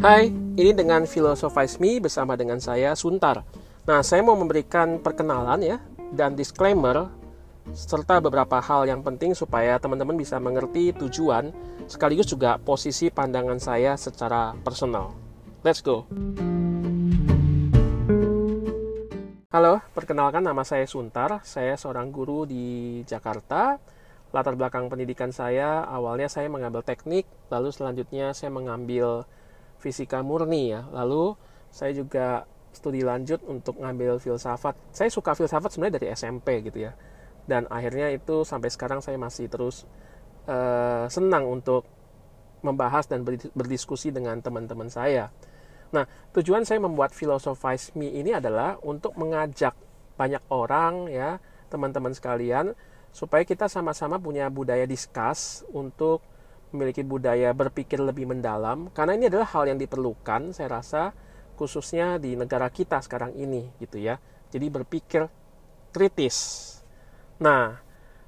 Hai, ini dengan Philosophize Me bersama dengan saya Suntar. Nah, saya mau memberikan perkenalan ya dan disclaimer serta beberapa hal yang penting supaya teman-teman bisa mengerti tujuan sekaligus juga posisi pandangan saya secara personal. Let's go. Halo, perkenalkan nama saya Suntar. Saya seorang guru di Jakarta. Latar belakang pendidikan saya awalnya saya mengambil teknik, lalu selanjutnya saya mengambil fisika murni ya. Lalu saya juga studi lanjut untuk ngambil filsafat. Saya suka filsafat sebenarnya dari SMP gitu ya. Dan akhirnya itu sampai sekarang saya masih terus uh, senang untuk membahas dan berdiskusi dengan teman-teman saya. Nah, tujuan saya membuat Philosophize Me ini adalah untuk mengajak banyak orang ya, teman-teman sekalian supaya kita sama-sama punya budaya diskus untuk memiliki budaya berpikir lebih mendalam karena ini adalah hal yang diperlukan saya rasa khususnya di negara kita sekarang ini gitu ya. Jadi berpikir kritis. Nah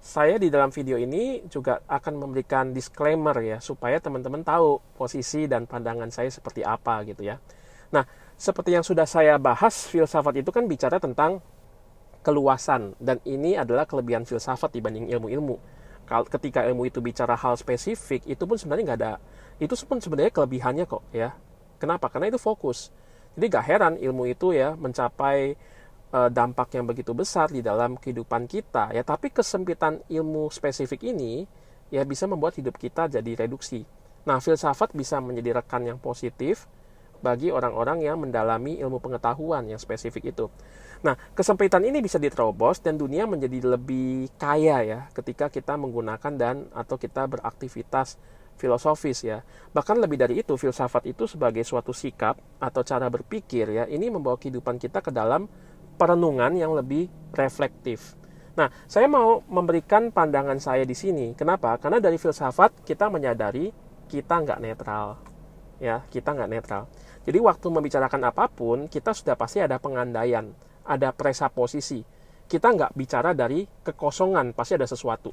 saya di dalam video ini juga akan memberikan disclaimer ya supaya teman-teman tahu posisi dan pandangan saya seperti apa gitu ya. Nah seperti yang sudah saya bahas filsafat itu kan bicara tentang keluasan dan ini adalah kelebihan filsafat dibanding ilmu-ilmu ketika ilmu itu bicara hal spesifik itu pun sebenarnya nggak ada itu pun sebenarnya kelebihannya kok ya. Kenapa? Karena itu fokus. Jadi gak heran ilmu itu ya mencapai uh, dampak yang begitu besar di dalam kehidupan kita ya. Tapi kesempitan ilmu spesifik ini ya bisa membuat hidup kita jadi reduksi. Nah filsafat bisa menjadi rekan yang positif bagi orang-orang yang mendalami ilmu pengetahuan yang spesifik itu. Nah, kesempitan ini bisa diterobos dan dunia menjadi lebih kaya ya ketika kita menggunakan dan atau kita beraktivitas filosofis ya. Bahkan lebih dari itu, filsafat itu sebagai suatu sikap atau cara berpikir ya, ini membawa kehidupan kita ke dalam perenungan yang lebih reflektif. Nah, saya mau memberikan pandangan saya di sini. Kenapa? Karena dari filsafat kita menyadari kita nggak netral. Ya, kita nggak netral. Jadi waktu membicarakan apa pun, kita sudah pasti ada pengandaian ada presaposisi. Kita nggak bicara dari kekosongan, pasti ada sesuatu.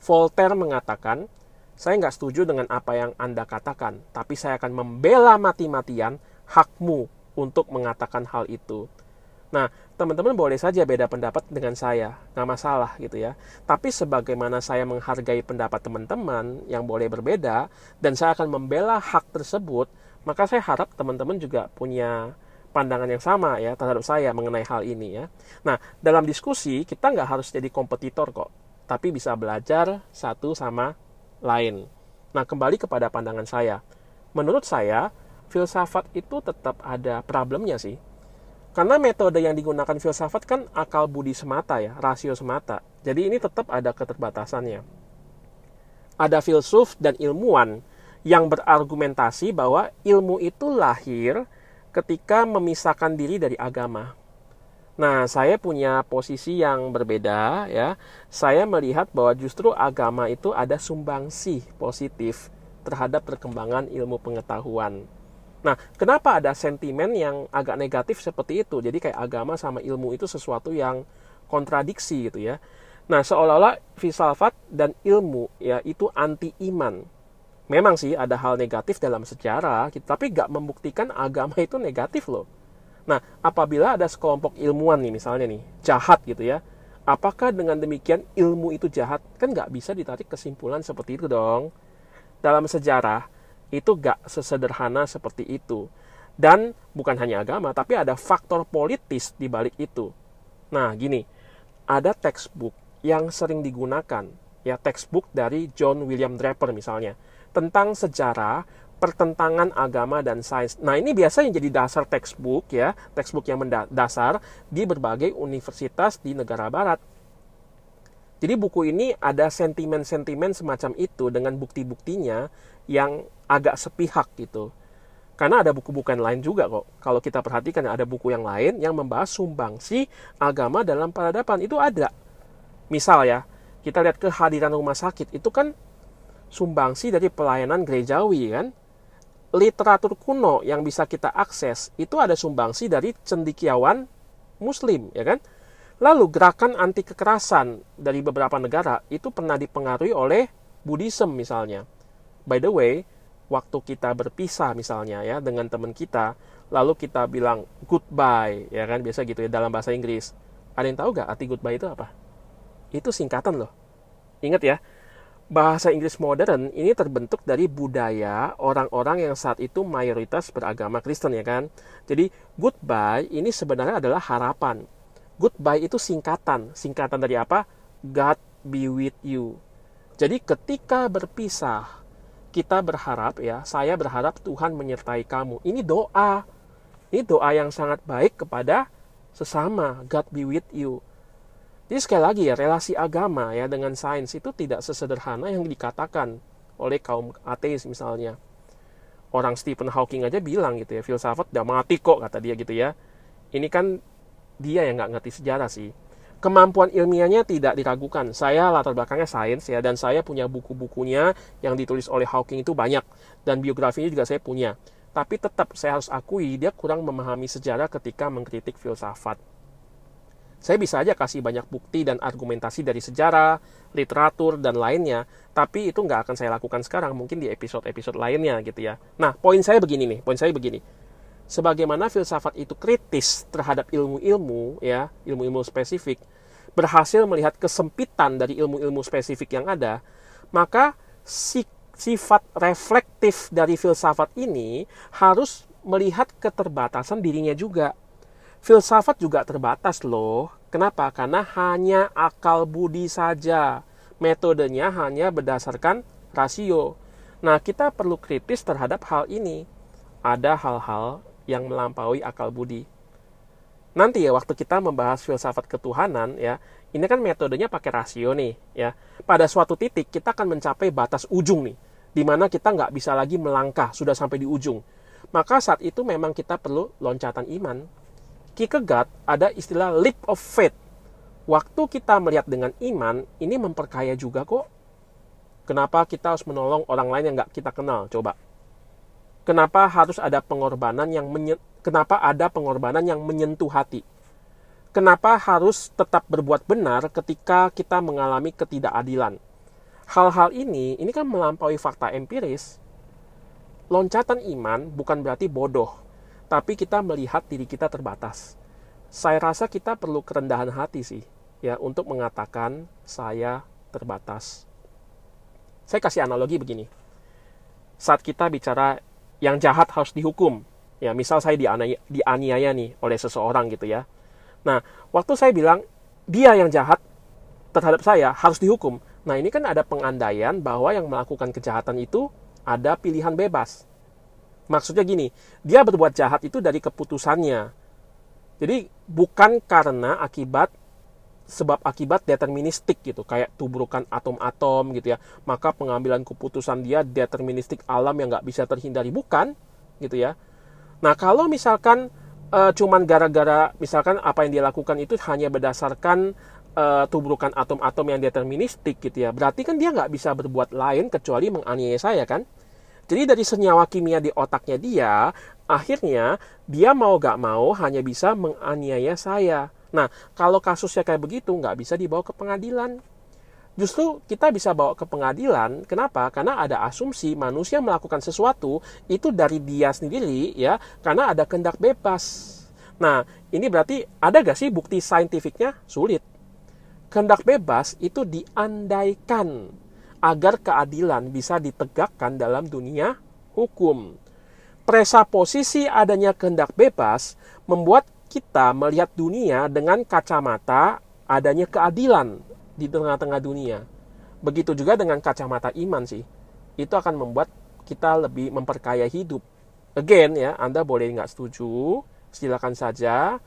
Voltaire mengatakan, saya nggak setuju dengan apa yang Anda katakan, tapi saya akan membela mati-matian hakmu untuk mengatakan hal itu. Nah, teman-teman boleh saja beda pendapat dengan saya, nggak masalah gitu ya. Tapi sebagaimana saya menghargai pendapat teman-teman yang boleh berbeda, dan saya akan membela hak tersebut, maka saya harap teman-teman juga punya pandangan yang sama ya terhadap saya mengenai hal ini ya. Nah, dalam diskusi kita nggak harus jadi kompetitor kok, tapi bisa belajar satu sama lain. Nah, kembali kepada pandangan saya. Menurut saya, filsafat itu tetap ada problemnya sih. Karena metode yang digunakan filsafat kan akal budi semata ya, rasio semata. Jadi ini tetap ada keterbatasannya. Ada filsuf dan ilmuwan yang berargumentasi bahwa ilmu itu lahir ketika memisahkan diri dari agama. Nah, saya punya posisi yang berbeda ya. Saya melihat bahwa justru agama itu ada sumbangsi positif terhadap perkembangan ilmu pengetahuan. Nah, kenapa ada sentimen yang agak negatif seperti itu? Jadi kayak agama sama ilmu itu sesuatu yang kontradiksi gitu ya. Nah, seolah-olah filsafat dan ilmu ya itu anti iman memang sih ada hal negatif dalam sejarah, gitu, tapi nggak membuktikan agama itu negatif loh. Nah, apabila ada sekelompok ilmuwan nih misalnya nih, jahat gitu ya, apakah dengan demikian ilmu itu jahat? Kan nggak bisa ditarik kesimpulan seperti itu dong. Dalam sejarah, itu nggak sesederhana seperti itu. Dan bukan hanya agama, tapi ada faktor politis di balik itu. Nah, gini, ada textbook yang sering digunakan, ya textbook dari John William Draper misalnya tentang sejarah, pertentangan agama dan sains. Nah, ini biasanya jadi dasar textbook ya, textbook yang mendasar di berbagai universitas di negara barat. Jadi buku ini ada sentimen-sentimen semacam itu dengan bukti-buktinya yang agak sepihak gitu. Karena ada buku-buku yang lain juga kok. Kalau kita perhatikan ada buku yang lain yang membahas sumbangsi agama dalam peradaban itu ada. Misal ya, kita lihat kehadiran rumah sakit itu kan sumbangsi dari pelayanan gerejawi kan literatur kuno yang bisa kita akses itu ada sumbangsi dari cendikiawan muslim ya kan lalu gerakan anti kekerasan dari beberapa negara itu pernah dipengaruhi oleh Buddhism misalnya by the way waktu kita berpisah misalnya ya dengan teman kita, lalu kita bilang goodbye, ya kan biasa gitu ya dalam bahasa Inggris. Ada yang tahu gak arti goodbye itu apa? Itu singkatan loh. Ingat ya, bahasa Inggris modern ini terbentuk dari budaya orang-orang yang saat itu mayoritas beragama Kristen ya kan. Jadi goodbye ini sebenarnya adalah harapan. Goodbye itu singkatan. Singkatan dari apa? God be with you. Jadi ketika berpisah, kita berharap ya, saya berharap Tuhan menyertai kamu. Ini doa. Ini doa yang sangat baik kepada sesama. God be with you. Jadi sekali lagi ya, relasi agama ya dengan sains itu tidak sesederhana yang dikatakan oleh kaum ateis misalnya. Orang Stephen Hawking aja bilang gitu ya, filsafat udah mati kok kata dia gitu ya. Ini kan dia yang nggak ngerti sejarah sih kemampuan ilmiahnya tidak diragukan. Saya latar belakangnya sains ya dan saya punya buku-bukunya yang ditulis oleh Hawking itu banyak dan biografinya juga saya punya. Tapi tetap saya harus akui dia kurang memahami sejarah ketika mengkritik filsafat. Saya bisa aja kasih banyak bukti dan argumentasi dari sejarah, literatur, dan lainnya, tapi itu nggak akan saya lakukan sekarang, mungkin di episode-episode lainnya gitu ya. Nah, poin saya begini nih, poin saya begini sebagaimana filsafat itu kritis terhadap ilmu-ilmu ya ilmu-ilmu spesifik berhasil melihat kesempitan dari ilmu-ilmu spesifik yang ada maka si, sifat reflektif dari filsafat ini harus melihat keterbatasan dirinya juga. Filsafat juga terbatas loh. Kenapa? Karena hanya akal budi saja. Metodenya hanya berdasarkan rasio. Nah kita perlu kritis terhadap hal ini. Ada hal-hal yang melampaui akal budi. Nanti ya waktu kita membahas filsafat ketuhanan ya, ini kan metodenya pakai rasio nih ya. Pada suatu titik kita akan mencapai batas ujung nih, di mana kita nggak bisa lagi melangkah sudah sampai di ujung. Maka saat itu memang kita perlu loncatan iman. Kierkegaard ada istilah leap of faith. Waktu kita melihat dengan iman, ini memperkaya juga kok. Kenapa kita harus menolong orang lain yang nggak kita kenal? Coba Kenapa harus ada pengorbanan yang menye- kenapa ada pengorbanan yang menyentuh hati? Kenapa harus tetap berbuat benar ketika kita mengalami ketidakadilan? Hal-hal ini ini kan melampaui fakta empiris. Loncatan iman bukan berarti bodoh, tapi kita melihat diri kita terbatas. Saya rasa kita perlu kerendahan hati sih ya untuk mengatakan saya terbatas. Saya kasih analogi begini. Saat kita bicara yang jahat harus dihukum. Ya, misal saya dianiaya, dianiaya nih oleh seseorang gitu ya. Nah, waktu saya bilang dia yang jahat terhadap saya harus dihukum. Nah, ini kan ada pengandaian bahwa yang melakukan kejahatan itu ada pilihan bebas. Maksudnya gini, dia berbuat jahat itu dari keputusannya. Jadi bukan karena akibat sebab akibat deterministik gitu kayak tubrukan atom-atom gitu ya. Maka pengambilan keputusan dia deterministik alam yang nggak bisa terhindari bukan gitu ya. Nah kalau misalkan e, cuman gara-gara misalkan apa yang dia lakukan itu hanya berdasarkan e, tubrukan atom-atom yang deterministik gitu ya berarti kan dia nggak bisa berbuat lain kecuali menganiaya saya kan? Jadi dari senyawa kimia di otaknya dia akhirnya dia mau gak mau hanya bisa menganiaya saya Nah, kalau kasusnya kayak begitu, nggak bisa dibawa ke pengadilan. Justru kita bisa bawa ke pengadilan, kenapa? Karena ada asumsi manusia melakukan sesuatu itu dari dia sendiri, ya, karena ada kehendak bebas. Nah, ini berarti ada gak sih bukti saintifiknya? Sulit. Kehendak bebas itu diandaikan agar keadilan bisa ditegakkan dalam dunia hukum. Presaposisi adanya kehendak bebas membuat kita melihat dunia dengan kacamata adanya keadilan di tengah-tengah dunia. Begitu juga dengan kacamata iman sih. Itu akan membuat kita lebih memperkaya hidup. Again ya, Anda boleh nggak setuju, silakan saja.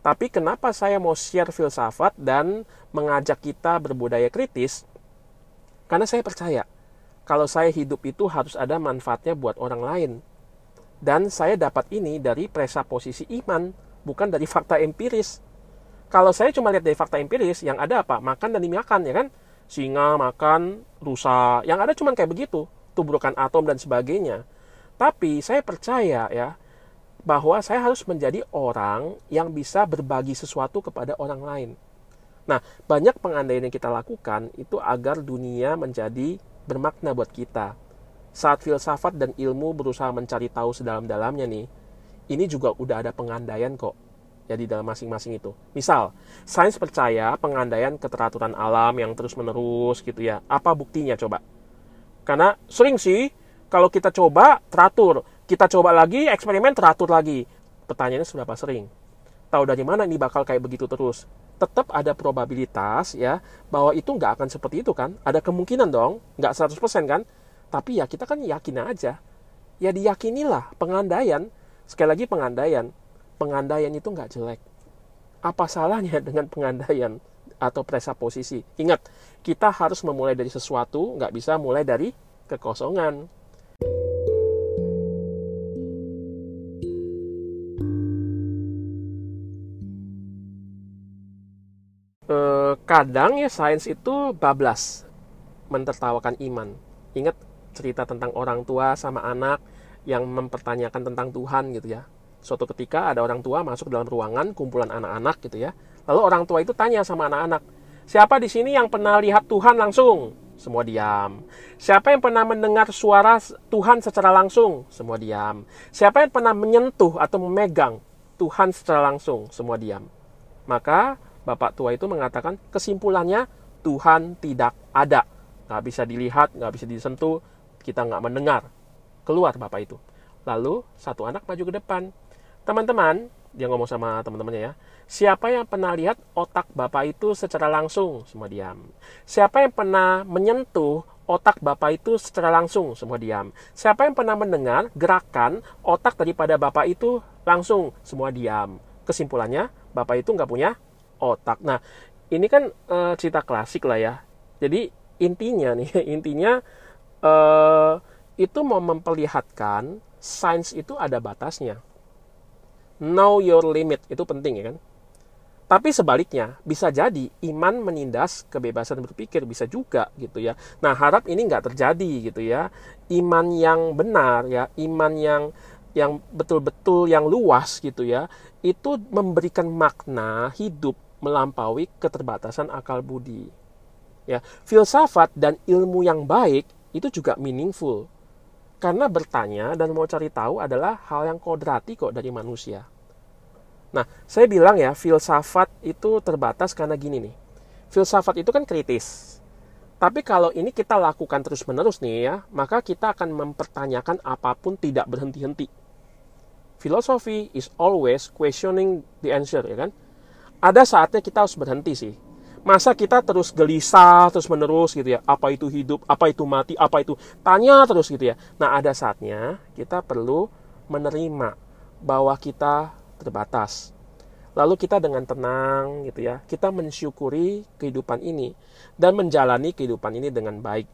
Tapi kenapa saya mau share filsafat dan mengajak kita berbudaya kritis? Karena saya percaya, kalau saya hidup itu harus ada manfaatnya buat orang lain. Dan saya dapat ini dari presaposisi iman bukan dari fakta empiris. Kalau saya cuma lihat dari fakta empiris, yang ada apa? Makan dan dimakan, ya kan? Singa makan rusa, yang ada cuma kayak begitu, tubrukan atom dan sebagainya. Tapi saya percaya ya, bahwa saya harus menjadi orang yang bisa berbagi sesuatu kepada orang lain. Nah, banyak pengandaian yang kita lakukan itu agar dunia menjadi bermakna buat kita. saat filsafat dan ilmu berusaha mencari tahu sedalam-dalamnya nih, ini juga udah ada pengandaian kok ya di dalam masing-masing itu. Misal, sains percaya pengandaian keteraturan alam yang terus-menerus gitu ya. Apa buktinya coba? Karena sering sih kalau kita coba teratur, kita coba lagi eksperimen teratur lagi. Pertanyaannya seberapa sering? Tahu dari mana ini bakal kayak begitu terus? Tetap ada probabilitas ya bahwa itu nggak akan seperti itu kan? Ada kemungkinan dong, nggak 100% kan? Tapi ya kita kan yakin aja. Ya diyakinilah pengandaian. Sekali lagi pengandaian pengandaian itu nggak jelek. Apa salahnya dengan pengandaian atau presupposisi? Ingat, kita harus memulai dari sesuatu, nggak bisa mulai dari kekosongan. Eh, kadang ya sains itu bablas, mentertawakan iman. Ingat cerita tentang orang tua sama anak yang mempertanyakan tentang Tuhan gitu ya suatu ketika ada orang tua masuk dalam ruangan kumpulan anak-anak gitu ya. Lalu orang tua itu tanya sama anak-anak, siapa di sini yang pernah lihat Tuhan langsung? Semua diam. Siapa yang pernah mendengar suara Tuhan secara langsung? Semua diam. Siapa yang pernah menyentuh atau memegang Tuhan secara langsung? Semua diam. Maka bapak tua itu mengatakan kesimpulannya Tuhan tidak ada. Nggak bisa dilihat, nggak bisa disentuh, kita nggak mendengar. Keluar bapak itu. Lalu satu anak maju ke depan. Teman-teman, dia ngomong sama teman-temannya ya. Siapa yang pernah lihat otak Bapak itu secara langsung? Semua diam. Siapa yang pernah menyentuh otak Bapak itu secara langsung? Semua diam. Siapa yang pernah mendengar gerakan otak daripada Bapak itu langsung? Semua diam. Kesimpulannya, Bapak itu nggak punya otak. Nah, ini kan e, cerita klasik lah ya. Jadi intinya nih, intinya e, itu mau memperlihatkan sains itu ada batasnya know your limit itu penting ya kan tapi sebaliknya, bisa jadi iman menindas kebebasan berpikir bisa juga gitu ya. Nah harap ini nggak terjadi gitu ya. Iman yang benar ya, iman yang yang betul-betul yang luas gitu ya, itu memberikan makna hidup melampaui keterbatasan akal budi. Ya, filsafat dan ilmu yang baik itu juga meaningful. Karena bertanya dan mau cari tahu adalah hal yang kodrati kok dari manusia. Nah, saya bilang ya, filsafat itu terbatas karena gini nih. Filsafat itu kan kritis. Tapi kalau ini kita lakukan terus-menerus nih ya, maka kita akan mempertanyakan apa pun tidak berhenti-henti. Filosofi is always questioning the answer, ya kan? Ada saatnya kita harus berhenti sih. Masa kita terus gelisah terus-menerus gitu ya, apa itu hidup, apa itu mati, apa itu tanya terus gitu ya. Nah, ada saatnya kita perlu menerima bahwa kita terbatas. Lalu kita dengan tenang gitu ya, kita mensyukuri kehidupan ini dan menjalani kehidupan ini dengan baik.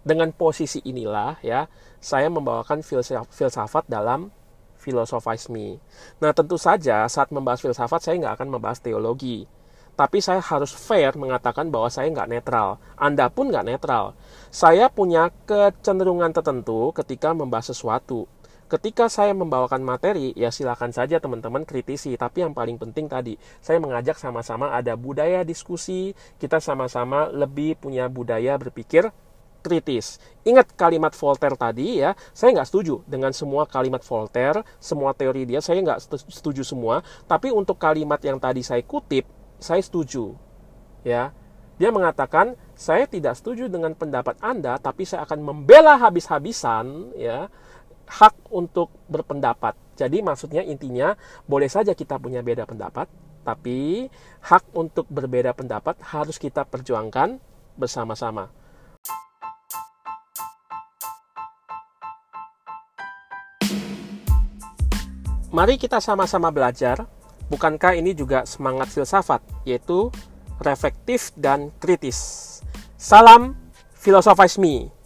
Dengan posisi inilah ya, saya membawakan filsafat dalam filosofisme. Nah tentu saja saat membahas filsafat saya nggak akan membahas teologi. Tapi saya harus fair mengatakan bahwa saya nggak netral. Anda pun nggak netral. Saya punya kecenderungan tertentu ketika membahas sesuatu ketika saya membawakan materi, ya silakan saja teman-teman kritisi. Tapi yang paling penting tadi, saya mengajak sama-sama ada budaya diskusi, kita sama-sama lebih punya budaya berpikir kritis. Ingat kalimat Voltaire tadi ya, saya nggak setuju dengan semua kalimat Voltaire, semua teori dia, saya nggak setuju semua. Tapi untuk kalimat yang tadi saya kutip, saya setuju. Ya, dia mengatakan saya tidak setuju dengan pendapat Anda, tapi saya akan membela habis-habisan ya hak untuk berpendapat. Jadi maksudnya intinya boleh saja kita punya beda pendapat, tapi hak untuk berbeda pendapat harus kita perjuangkan bersama-sama. Mari kita sama-sama belajar. Bukankah ini juga semangat filsafat, yaitu reflektif dan kritis. Salam filosofisme.